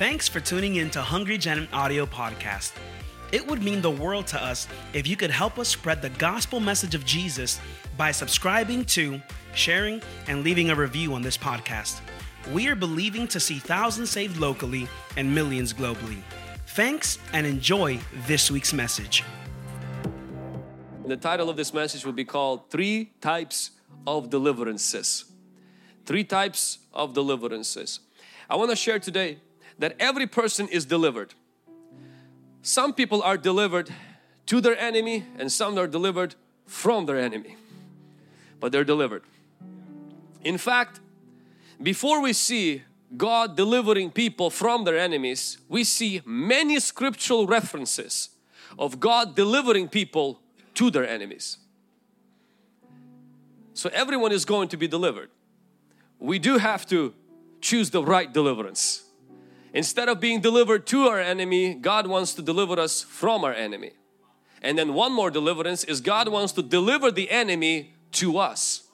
Thanks for tuning in to Hungry Gen Audio Podcast. It would mean the world to us if you could help us spread the gospel message of Jesus by subscribing to, sharing, and leaving a review on this podcast. We are believing to see thousands saved locally and millions globally. Thanks and enjoy this week's message. The title of this message will be called Three Types of Deliverances. Three types of deliverances. I want to share today that every person is delivered. Some people are delivered to their enemy and some are delivered from their enemy. But they're delivered. In fact, before we see God delivering people from their enemies, we see many scriptural references of God delivering people to their enemies. So everyone is going to be delivered. We do have to choose the right deliverance. Instead of being delivered to our enemy, God wants to deliver us from our enemy. And then one more deliverance is God wants to deliver the enemy to us.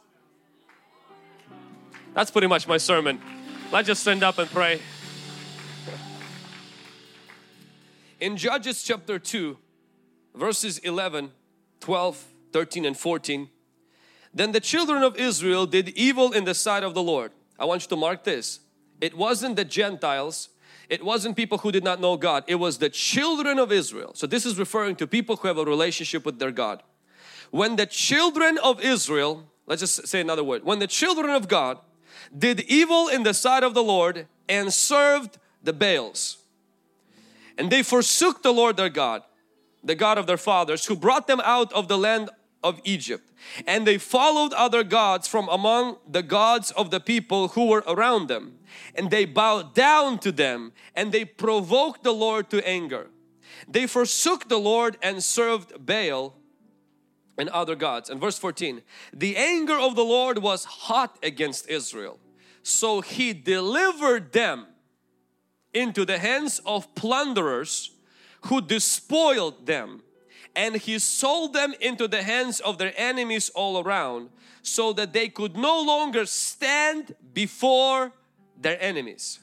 That's pretty much my sermon. Let's just stand up and pray. In Judges chapter 2, verses 11, 12, 13 and 14, then the children of Israel did evil in the sight of the Lord. I want you to mark this. It wasn't the Gentiles it wasn't people who did not know God, it was the children of Israel. So this is referring to people who have a relationship with their God. When the children of Israel, let's just say another word, when the children of God did evil in the sight of the Lord and served the Baals, and they forsook the Lord their God, the God of their fathers, who brought them out of the land of Egypt. And they followed other gods from among the gods of the people who were around them. And they bowed down to them and they provoked the Lord to anger. They forsook the Lord and served Baal and other gods. And verse 14, the anger of the Lord was hot against Israel. So he delivered them into the hands of plunderers who despoiled them and he sold them into the hands of their enemies all around so that they could no longer stand before their enemies.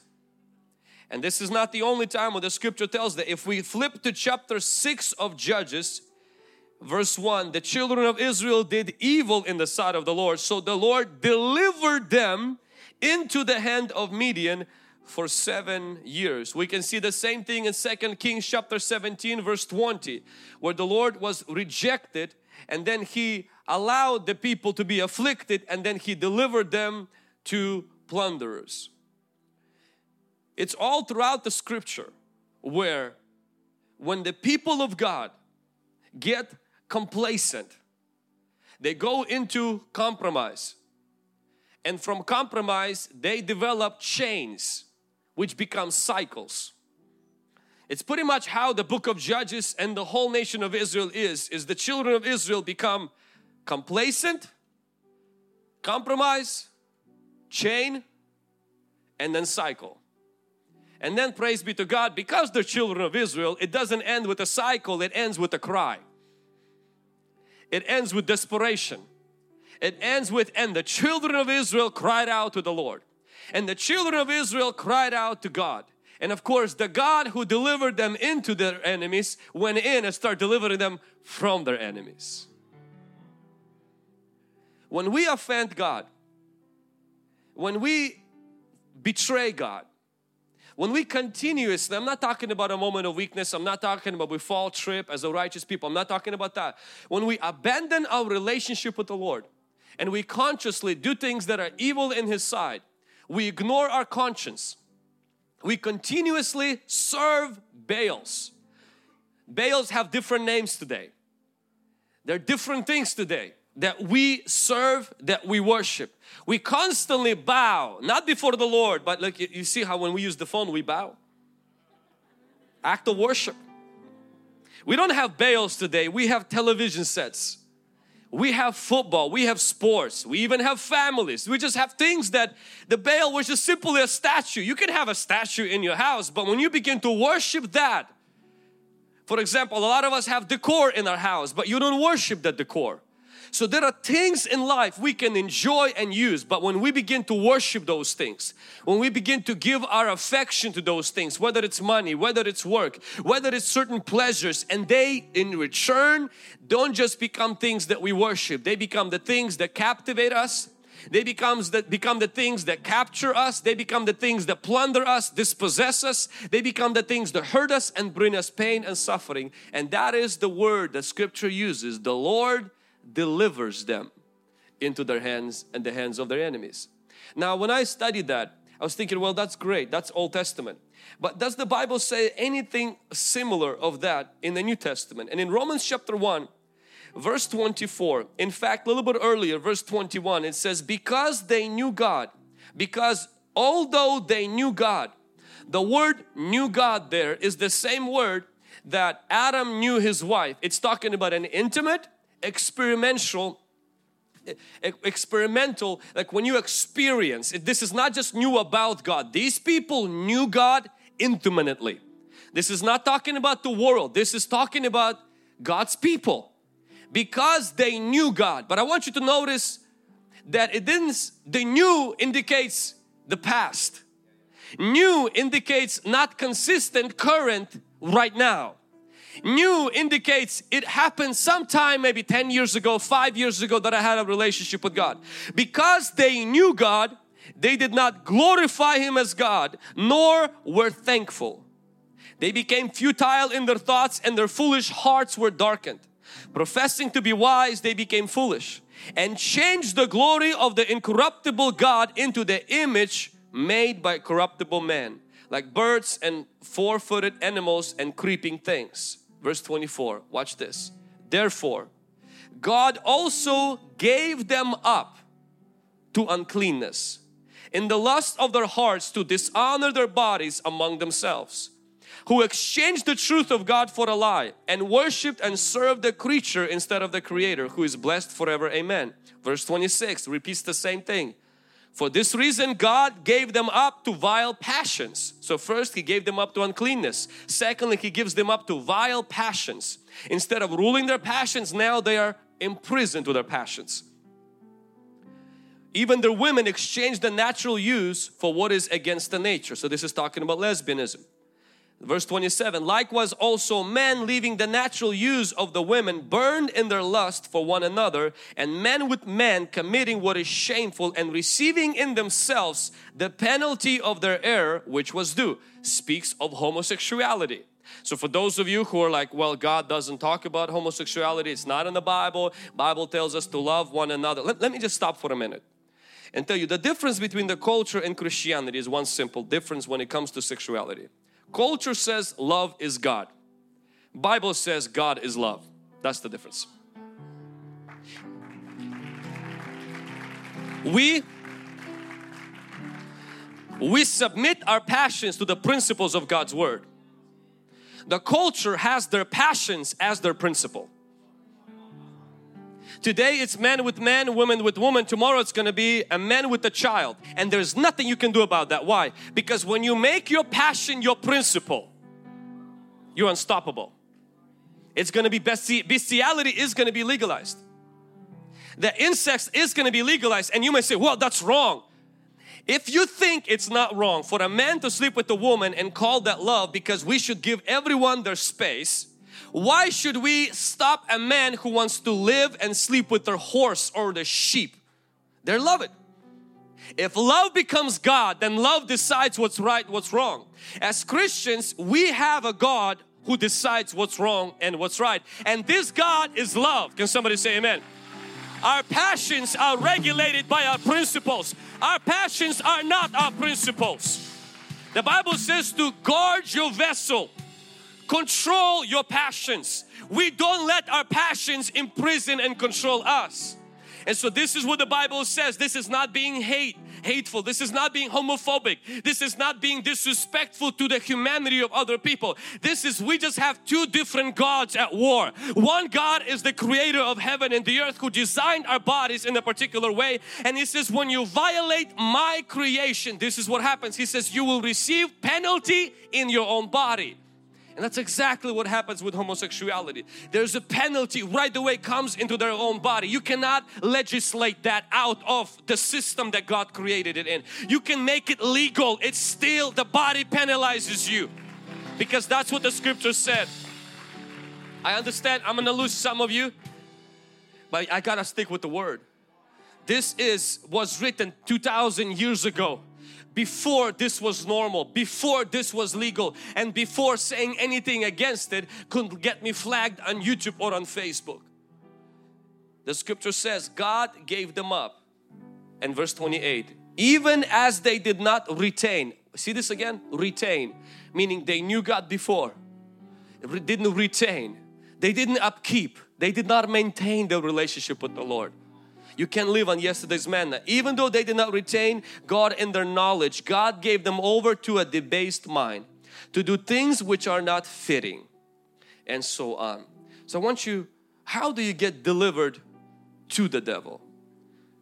And this is not the only time when the scripture tells that if we flip to chapter 6 of Judges, verse 1 the children of Israel did evil in the sight of the Lord, so the Lord delivered them into the hand of Midian for seven years. We can see the same thing in Second Kings chapter 17 verse 20 where the Lord was rejected and then He allowed the people to be afflicted and then He delivered them to plunderers. It's all throughout the scripture where when the people of God get complacent they go into compromise and from compromise they develop chains which becomes cycles. It's pretty much how the book of Judges and the whole nation of Israel is, is the children of Israel become complacent, compromise, chain, and then cycle. And then praise be to God, because they're children of Israel, it doesn't end with a cycle, it ends with a cry. It ends with desperation. It ends with, and the children of Israel cried out to the Lord. And the children of Israel cried out to God. And of course, the God who delivered them into their enemies went in and started delivering them from their enemies. When we offend God, when we betray God, when we continuously, I'm not talking about a moment of weakness, I'm not talking about we fall trip as a righteous people, I'm not talking about that. When we abandon our relationship with the Lord and we consciously do things that are evil in His sight, we ignore our conscience. We continuously serve Baals. Baals have different names today. There are different things today that we serve, that we worship. We constantly bow, not before the Lord, but like you see how when we use the phone, we bow. Act of worship. We don't have Baals today, we have television sets we have football, we have sports, we even have families. We just have things that the Baal was just simply a statue. You can have a statue in your house, but when you begin to worship that, for example, a lot of us have decor in our house, but you don't worship that decor. So there are things in life we can enjoy and use, but when we begin to worship those things, when we begin to give our affection to those things, whether it's money, whether it's work, whether it's certain pleasures, and they in return don't just become things that we worship, they become the things that captivate us, they becomes that become the things that capture us. They become the things that plunder us, dispossess us. They become the things that hurt us and bring us pain and suffering. And that is the word that scripture uses. The Lord delivers them into their hands and the hands of their enemies. Now when I studied that, I was thinking, well, that's great. That's Old Testament. But does the Bible say anything similar of that in the New Testament? And in Romans chapter 1, verse 24, in fact, a little bit earlier, verse 21, it says, Because they knew God, because although they knew God, the word knew God there is the same word that Adam knew his wife. It's talking about an intimate, experimental experimental like when you experience it this is not just knew about God. These people knew God intimately. This is not talking about the world. This is talking about God's people. Because they knew God. But I want you to notice that it didn't the knew indicates the past. Knew indicates not consistent current right now Knew indicates it happened sometime maybe 10 years ago, 5 years ago that I had a relationship with God. Because they knew God, they did not glorify Him as God, nor were thankful. They became futile in their thoughts and their foolish hearts were darkened. Professing to be wise, they became foolish and changed the glory of the incorruptible God into the image made by corruptible man, like birds and four-footed animals and creeping things verse 24 watch this. Therefore God also gave them up to uncleanness in the lust of their hearts to dishonor their bodies among themselves who exchanged the truth of God for a lie and worshiped and served the creature instead of the creator who is blessed forever. Amen. Verse 26 repeats the same thing for this reason God gave them up to vile passions. So first He gave them up to uncleanness. Secondly He gives them up to vile passions. Instead of ruling their passions now they are imprisoned to their passions. Even their women exchange the natural use for what is against the nature. So this is talking about lesbianism. Verse 27 Likewise also men leaving the natural use of the women burned in their lust for one another and men with men committing what is shameful and receiving in themselves the penalty of their error which was due. Speaks of homosexuality. So for those of you who are like, well, God doesn't talk about homosexuality, it's not in the Bible. Bible tells us to love one another. Let, let me just stop for a minute and tell you the difference between the culture and Christianity is one simple difference when it comes to sexuality. Culture says love is God. Bible says God is love. That's the difference. We we submit our passions to the principles of God's word. The culture has their passions as their principle. Today it's man with man, woman with woman. Tomorrow it's going to be a man with a child. And there's nothing you can do about that. Why? Because when you make your passion your principle, you're unstoppable. It's going to be bestiality is going to be legalized. The incest is going to be legalized and you may say, well, that's wrong. If you think it's not wrong for a man to sleep with a woman and call that love because we should give everyone their space, why should we stop a man who wants to live and sleep with their horse or the sheep? They love it. If love becomes God, then love decides what's right, what's wrong. As Christians, we have a God who decides what's wrong and what's right. And this God is love. Can somebody say amen? Our passions are regulated by our principles. Our passions are not our principles. The Bible says to guard your vessel Control your passions. We don't let our passions imprison and control us. And so this is what the Bible says. This is not being hate, hateful. This is not being homophobic. This is not being disrespectful to the humanity of other people. This is we just have two different gods at war. One God is the creator of heaven and the earth who designed our bodies in a particular way. And he says when you violate my creation, this is what happens. He says you will receive penalty in your own body. And that's exactly what happens with homosexuality. There's a penalty right away comes into their own body. You cannot legislate that out of the system that God created it in. You can make it legal. It's still the body penalizes you. Because that's what the scripture said. I understand I'm gonna lose some of you, but I gotta stick with the word. This is was written 2000 years ago before this was normal, before this was legal, and before saying anything against it couldn't get me flagged on YouTube or on Facebook. The scripture says God gave them up. And verse 28, even as they did not retain, see this again? Retain, meaning they knew God before, didn't retain, they didn't upkeep, they did not maintain their relationship with the Lord. You can live on yesterday's manna. Even though they did not retain God in their knowledge, God gave them over to a debased mind to do things which are not fitting and so on. So I want you, how do you get delivered to the devil?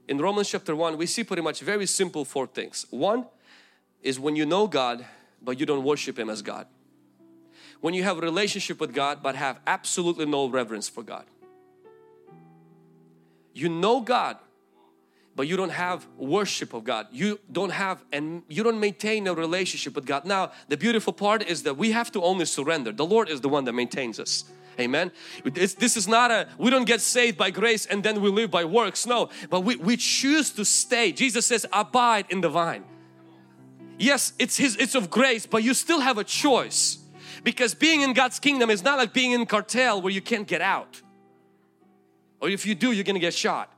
In Romans chapter 1, we see pretty much very simple four things. One is when you know God, but you don't worship Him as God. When you have a relationship with God, but have absolutely no reverence for God you know God but you don't have worship of God. You don't have and you don't maintain a relationship with God. Now the beautiful part is that we have to only surrender. The Lord is the one that maintains us. Amen? It's, this is not a we don't get saved by grace and then we live by works. No but we, we choose to stay. Jesus says abide in the vine. Yes it's his it's of grace but you still have a choice. Because being in God's kingdom is not like being in cartel where you can't get out or if you do, you're gonna get shot.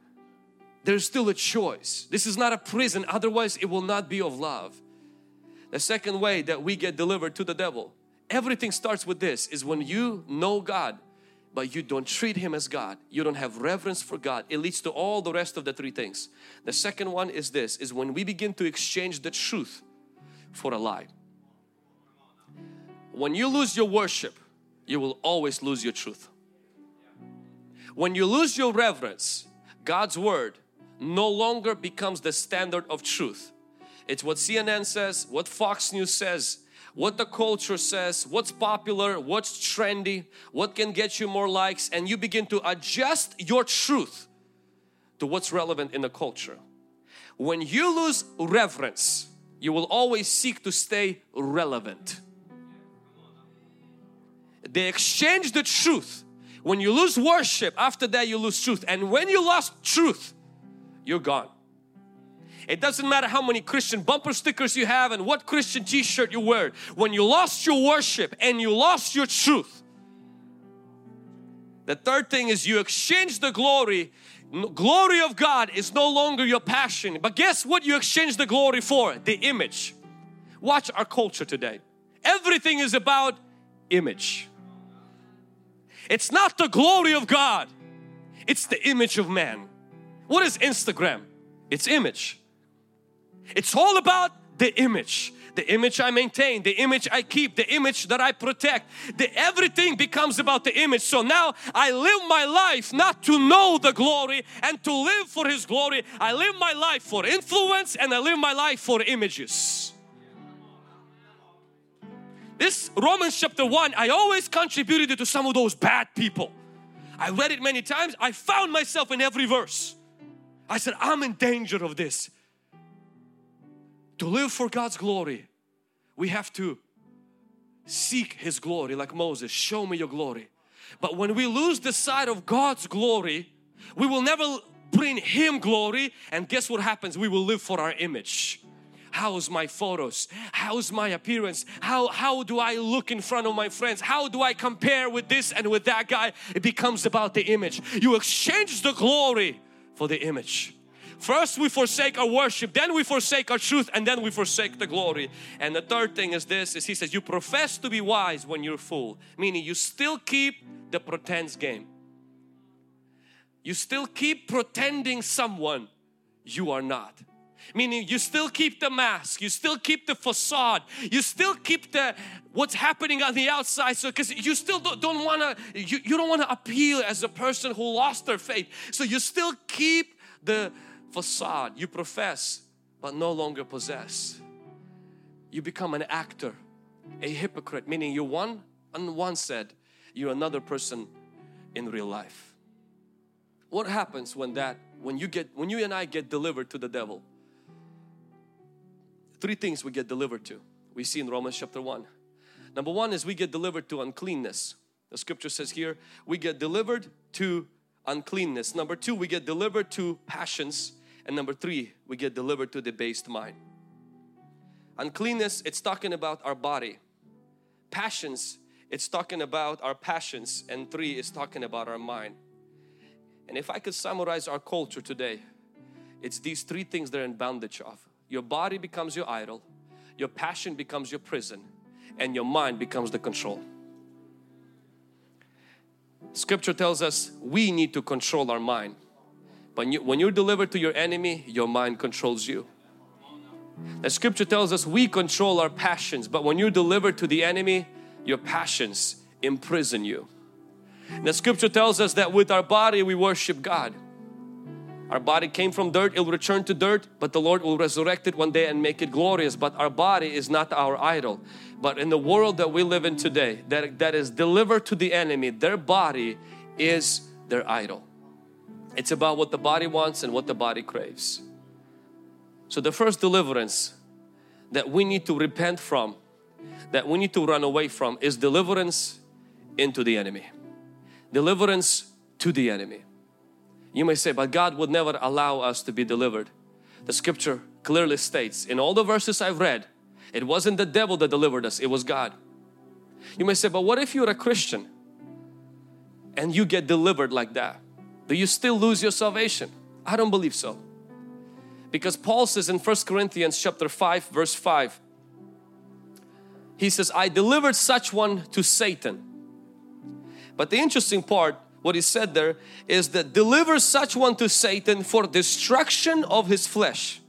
There's still a choice. This is not a prison, otherwise, it will not be of love. The second way that we get delivered to the devil, everything starts with this is when you know God, but you don't treat Him as God, you don't have reverence for God, it leads to all the rest of the three things. The second one is this is when we begin to exchange the truth for a lie. When you lose your worship, you will always lose your truth. When you lose your reverence, God's Word no longer becomes the standard of truth. It's what CNN says, what Fox News says, what the culture says, what's popular, what's trendy, what can get you more likes and you begin to adjust your truth to what's relevant in the culture. When you lose reverence, you will always seek to stay relevant. They exchange the truth when you lose worship, after that you lose truth. And when you lost truth, you're gone. It doesn't matter how many Christian bumper stickers you have and what Christian t-shirt you wear. When you lost your worship and you lost your truth. The third thing is you exchange the glory. Glory of God is no longer your passion. But guess what you exchange the glory for? The image. Watch our culture today. Everything is about image. It's not the glory of God. It's the image of man. What is Instagram? It's image. It's all about the image. The image I maintain, the image I keep, the image that I protect. The, everything becomes about the image. So now I live my life not to know the glory and to live for His glory. I live my life for influence and I live my life for images. This Romans chapter 1, I always contributed to some of those bad people. I read it many times. I found myself in every verse. I said, I'm in danger of this. To live for God's glory, we have to seek His glory like Moses. Show me your glory. But when we lose the sight of God's glory, we will never bring Him glory. And guess what happens? We will live for our image. How's my photos? How's my appearance? How, how do I look in front of my friends? How do I compare with this and with that guy? It becomes about the image. You exchange the glory for the image. First we forsake our worship, then we forsake our truth and then we forsake the glory. And the third thing is this, is he says you profess to be wise when you're fool. Meaning you still keep the pretense game. You still keep pretending someone you are not meaning you still keep the mask you still keep the facade you still keep the what's happening on the outside so because you still don't, don't want to you, you don't want to appeal as a person who lost their faith so you still keep the facade you profess but no longer possess you become an actor a hypocrite meaning you one And one said, You're another person in real life. What happens when that, when you get, when you and I get delivered to the devil? Three things we get delivered to. We see in Romans chapter 1. Number one is we get delivered to uncleanness. The scripture says here, we get delivered to uncleanness. Number two, we get delivered to passions. And number three, we get delivered to debased mind. Uncleanness, it's talking about our body. Passions, it's talking about our passions. And three is talking about our mind. And if I could summarize our culture today, it's these three things they're in bondage of. Your body becomes your idol, your passion becomes your prison, and your mind becomes the control. Scripture tells us we need to control our mind. But when you're delivered to your enemy, your mind controls you. The scripture tells us we control our passions, but when you're delivered to the enemy, your passions imprison you. And the scripture tells us that with our body we worship God. Our body came from dirt, it will return to dirt, but the Lord will resurrect it one day and make it glorious. But our body is not our idol. But in the world that we live in today, that, that is delivered to the enemy, their body is their idol. It's about what the body wants and what the body craves. So the first deliverance that we need to repent from, that we need to run away from is deliverance into the enemy. Deliverance to the enemy. You may say, but God would never allow us to be delivered. The scripture clearly states in all the verses I've read, it wasn't the devil that delivered us, it was God. You may say, but what if you're a Christian and you get delivered like that? Do you still lose your salvation? I don't believe so. Because Paul says in First Corinthians chapter 5 verse 5 he says I delivered such one to Satan. But the interesting part what he said there is that deliver such one to Satan for destruction of his flesh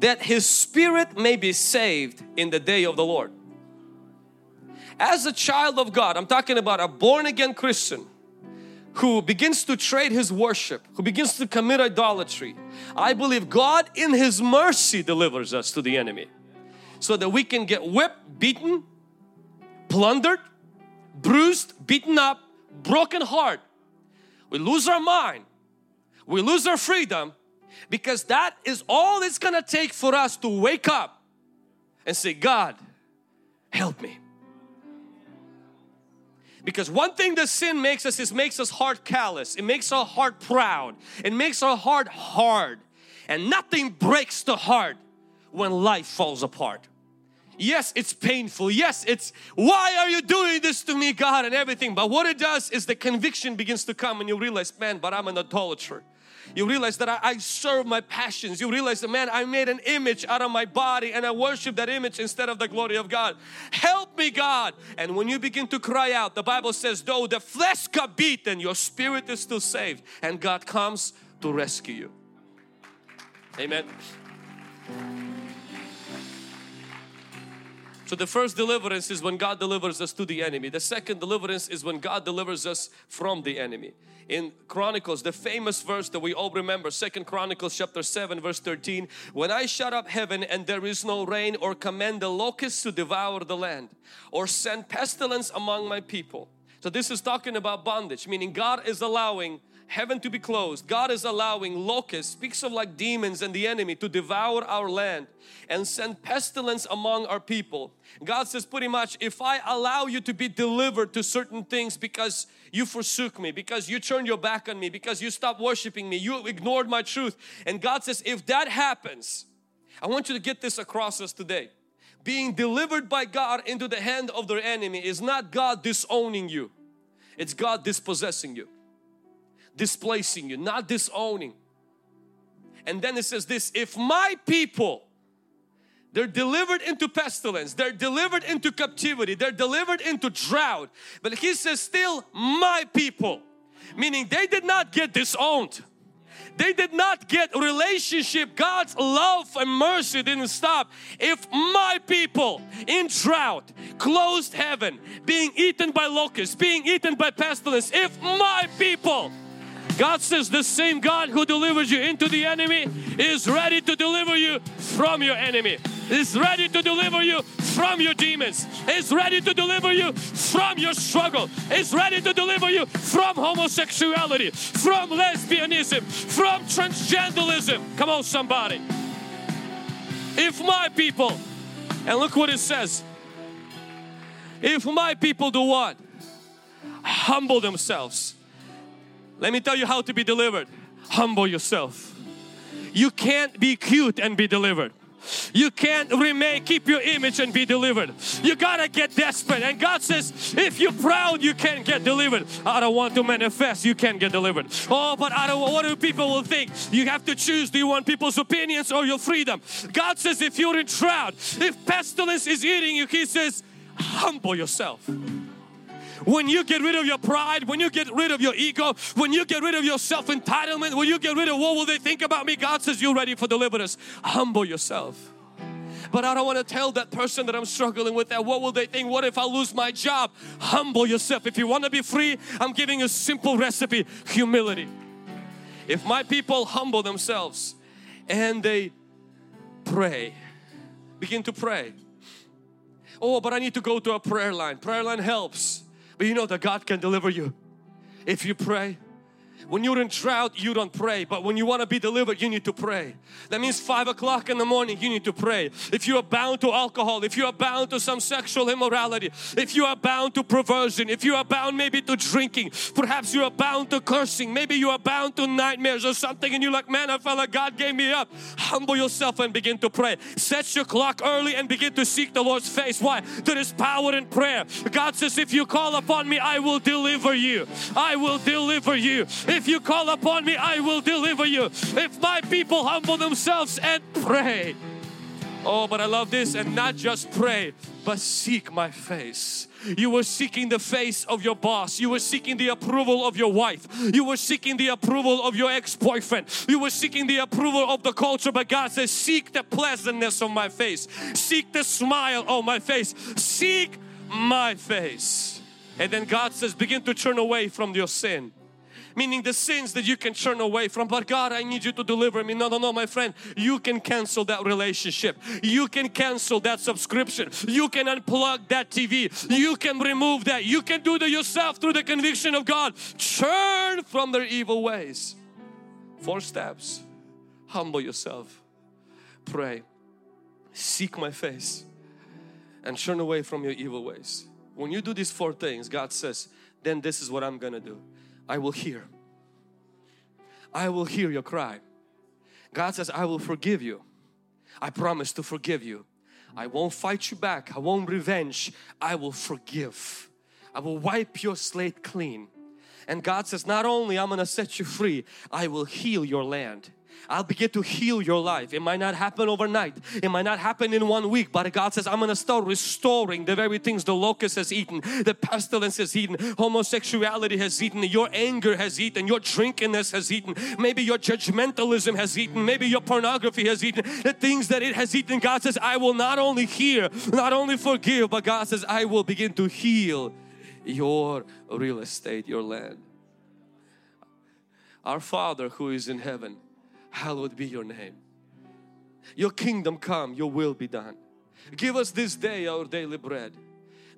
that his spirit may be saved in the day of the Lord. As a child of God, I'm talking about a born again Christian who begins to trade his worship, who begins to commit idolatry, I believe God in His mercy delivers us to the enemy so that we can get whipped, beaten, plundered, bruised, beaten up, broken heart. We lose our mind, we lose our freedom because that is all it's gonna take for us to wake up and say, God, help me. Because one thing that sin makes us is makes us heart callous. It makes our heart proud. It makes our heart hard. And nothing breaks the heart when life falls apart. Yes, it's painful. Yes, it's why are you doing this to me, God, and everything. But what it does is the conviction begins to come and you realize, man, but I'm an idolater. You realize that I, I, serve my passions. You realize that, man, I made an image out of my body and I worship that image instead of the glory of God. Help me, God. And when you begin to cry out, the Bible says, though the flesh got beaten, your spirit is still saved and God comes to rescue you. Amen. So the first deliverance is when God delivers us to the enemy. The second deliverance is when God delivers us from the enemy. In Chronicles, the famous verse that we all remember, Second Chronicles chapter 7 verse 13, when I shut up heaven and there is no rain or command the locusts to devour the land or send pestilence among my people. So this is talking about bondage, meaning God is allowing heaven to be closed. God is allowing locusts, speaks of like demons and the enemy to devour our land and send pestilence among our people. God says pretty much, if I allow you to be delivered to certain things because you forsook me, because you turned your back on me, because you stopped worshiping me, you ignored my truth. And God says, if that happens, I want you to get this across us today. Being delivered by God into the hand of their enemy is not God disowning you. It's God dispossessing you displacing you, not disowning. And then it says this, if my people, they're delivered into pestilence, they're delivered into captivity, they're delivered into drought. But he says still my people, meaning they did not get disowned. They did not get relationship. God's love and mercy didn't stop. If my people in drought, closed heaven, being eaten by locusts, being eaten by pestilence, if my people God says the same God who delivers you into the enemy is ready to deliver you from your enemy. Is ready to deliver you from your demons. Is ready to deliver you from your struggle. Is ready to deliver you from homosexuality, from lesbianism, from transgenderism. Come on, somebody. If my people, and look what it says. If my people do what? Humble themselves. Let me tell you how to be delivered. Humble yourself. You can't be cute and be delivered. You can't remain, keep your image and be delivered. You gotta get desperate. And God says, if you're proud, you can't get delivered. I don't want to manifest, you can't get delivered. Oh, but I don't what do people will think? You have to choose. Do you want people's opinions or your freedom? God says, if you're in drought, if pestilence is eating you, He says, humble yourself. When you get rid of your pride, when you get rid of your ego, when you get rid of your self entitlement, when you get rid of what will they think about me, God says you're ready for deliverance. Humble yourself. But I don't want to tell that person that I'm struggling with that. What will they think? What if I lose my job? Humble yourself. If you want to be free, I'm giving you a simple recipe humility. If my people humble themselves and they pray, begin to pray. Oh, but I need to go to a prayer line. Prayer line helps. But you know that God can deliver you if you pray. When you're in drought, you don't pray. But when you want to be delivered, you need to pray. That means five o'clock in the morning, you need to pray. If you are bound to alcohol, if you are bound to some sexual immorality, if you are bound to perversion, if you are bound maybe to drinking, perhaps you are bound to cursing, maybe you are bound to nightmares or something, and you're like, man, I felt like God gave me up. Humble yourself and begin to pray. Set your clock early and begin to seek the Lord's face. Why? There is power in prayer. God says, if you call upon me, I will deliver you. I will deliver you. You call upon me, I will deliver you. If my people humble themselves and pray. Oh, but I love this and not just pray, but seek my face. You were seeking the face of your boss. You were seeking the approval of your wife. You were seeking the approval of your ex-boyfriend. You were seeking the approval of the culture. But God says, seek the pleasantness of my face. Seek the smile of my face. Seek my face. And then God says, begin to turn away from your sin meaning the sins that you can turn away from. But God, I need you to deliver me. No, no, no, my friend, you can cancel that relationship. You can cancel that subscription. You can unplug that TV. You can remove that. You can do that yourself through the conviction of God. Turn from their evil ways. Four steps. Humble yourself. Pray. Seek my face and turn away from your evil ways. When you do these four things, God says, then this is what I'm gonna do. I will hear. I will hear your cry. God says, I will forgive you. I promise to forgive you. I won't fight you back. I won't revenge. I will forgive. I will wipe your slate clean. And God says, not only I'm going to set you free, I will heal your land. I'll begin to heal your life. It might not happen overnight. It might not happen in one week, but God says, I'm going to start restoring the very things the locust has eaten, the pestilence has eaten, homosexuality has eaten, your anger has eaten, your drinkingness has eaten, maybe your judgmentalism has eaten, maybe your pornography has eaten, the things that it has eaten. God says, I will not only hear, not only forgive, but God says, I will begin to heal your real estate, your land. Our Father who is in heaven, hallowed be your name. Your kingdom come, your will be done. Give us this day our daily bread.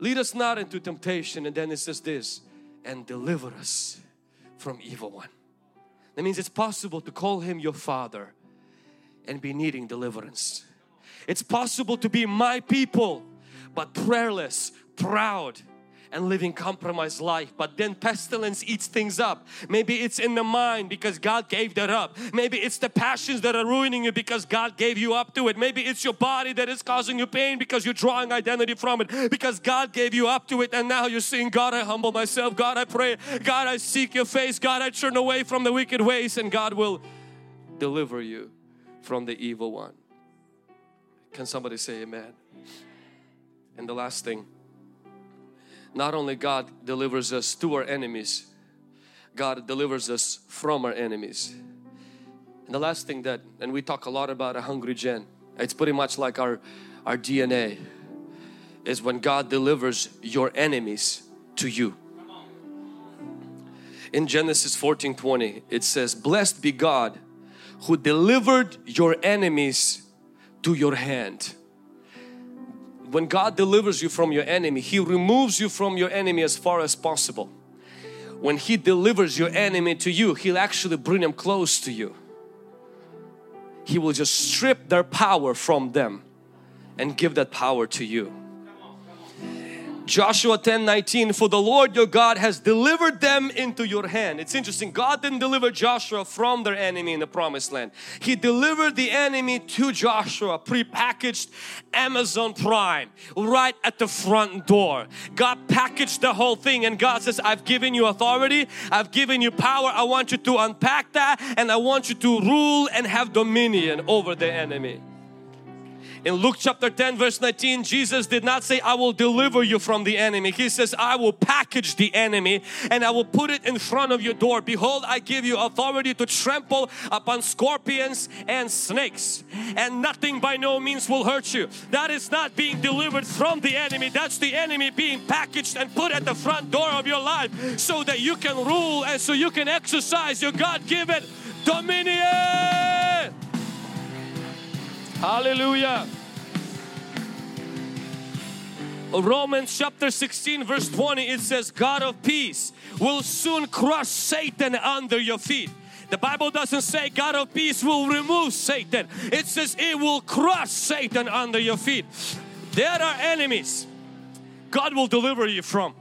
Lead us not into temptation. And then it says this, and deliver us from evil one. That means it's possible to call Him your Father and be needing deliverance. It's possible to be my people but prayerless, proud, and living compromised life. But then pestilence eats things up. Maybe it's in the mind because God gave that up. Maybe it's the passions that are ruining you because God gave you up to it. Maybe it's your body that is causing you pain because you're drawing identity from it. Because God gave you up to it and now you're saying God I humble myself. God I pray. God I seek your face. God I turn away from the wicked ways and God will deliver you from the evil one. Can somebody say amen? And the last thing not only God delivers us to our enemies, God delivers us from our enemies. And the last thing that, and we talk a lot about a hungry gen, it's pretty much like our, our DNA, is when God delivers your enemies to you. In Genesis 14 20, it says, Blessed be God who delivered your enemies to your hand when God delivers you from your enemy, He removes you from your enemy as far as possible. When He delivers your enemy to you, He'll actually bring them close to you. He will just strip their power from them and give that power to you. Joshua 10 19, for the Lord your God has delivered them into your hand. It's interesting, God didn't deliver Joshua from their enemy in the promised land. He delivered the enemy to Joshua, pre-packaged Amazon Prime, right at the front door. God packaged the whole thing and God says, I've given you authority, I've given you power, I want you to unpack that and I want you to rule and have dominion over the enemy. In Luke chapter 10 verse 19 Jesus did not say I will deliver you from the enemy. He says I will package the enemy and I will put it in front of your door. Behold I give you authority to trample upon scorpions and snakes and nothing by no means will hurt you. That is not being delivered from the enemy. That's the enemy being packaged and put at the front door of your life so that you can rule and so you can exercise your God-given dominion. Hallelujah. Romans chapter 16 verse 20 it says God of peace will soon crush Satan under your feet. The Bible doesn't say God of peace will remove Satan. It says it will crush Satan under your feet. There are enemies God will deliver you from.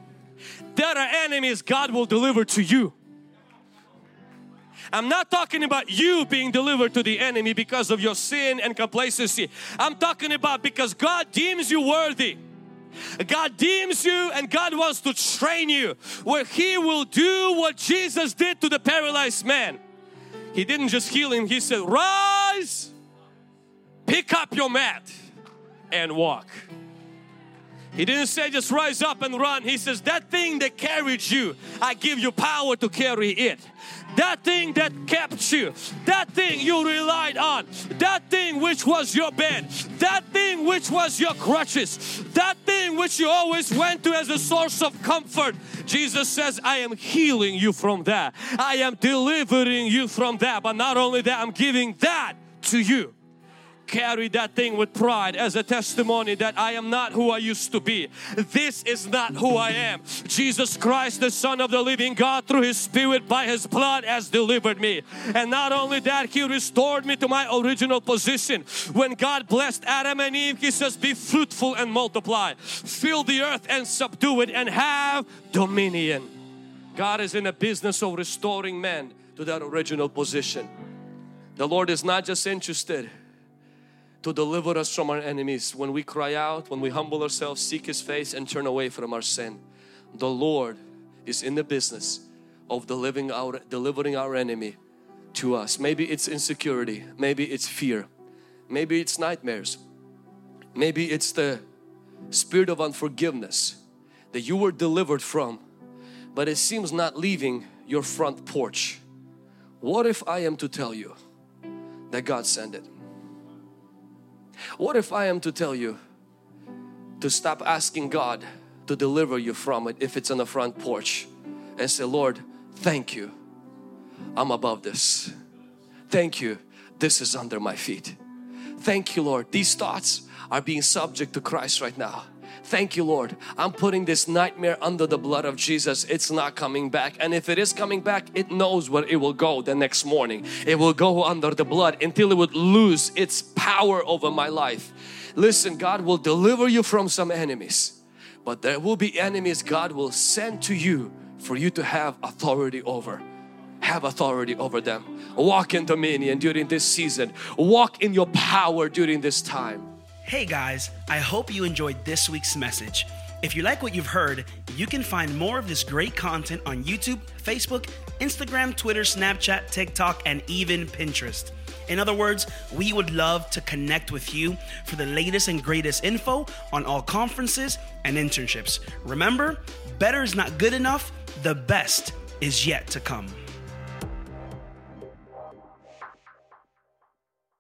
There are enemies God will deliver to you. I'm not talking about you being delivered to the enemy because of your sin and complacency. I'm talking about because God deems you worthy. God deems you and God wants to train you where He will do what Jesus did to the paralyzed man. He didn't just heal him, He said, Rise, pick up your mat, and walk. He didn't say just rise up and run. He says that thing that carried you, I give you power to carry it. That thing that kept you, that thing you relied on, that thing which was your bed, that thing which was your crutches, that thing which you always went to as a source of comfort. Jesus says, I am healing you from that. I am delivering you from that. But not only that, I'm giving that to you carry that thing with pride as a testimony that I am not who I used to be. This is not who I am. Jesus Christ, the Son of the living God, through His Spirit by His blood has delivered me. And not only that, He restored me to my original position. When God blessed Adam and Eve, He says, Be fruitful and multiply, fill the earth and subdue it, and have dominion. God is in a business of restoring man to that original position. The Lord is not just interested to deliver us from our enemies when we cry out, when we humble ourselves, seek His face and turn away from our sin. The Lord is in the business of delivering our, delivering our enemy to us. Maybe it's insecurity, maybe it's fear, maybe it's nightmares, maybe it's the spirit of unforgiveness that you were delivered from but it seems not leaving your front porch. What if I am to tell you that God sent it? What if I am to tell you to stop asking God to deliver you from it if it's on the front porch and say, Lord, thank you. I'm above this. Thank you. This is under my feet. Thank you, Lord. These thoughts are being subject to Christ right now. Thank you, Lord. I'm putting this nightmare under the blood of Jesus. It's not coming back. And if it is coming back, it knows where it will go the next morning. It will go under the blood until it would lose its power over my life. Listen, God will deliver you from some enemies, but there will be enemies God will send to you for you to have authority over have authority over them. Walk in dominion during this season. Walk in your power during this time. Hey guys, I hope you enjoyed this week's message. If you like what you've heard, you can find more of this great content on YouTube, Facebook, Instagram, Twitter, Snapchat, TikTok, and even Pinterest. In other words, we would love to connect with you for the latest and greatest info on all conferences and internships. Remember, better is not good enough, the best is yet to come.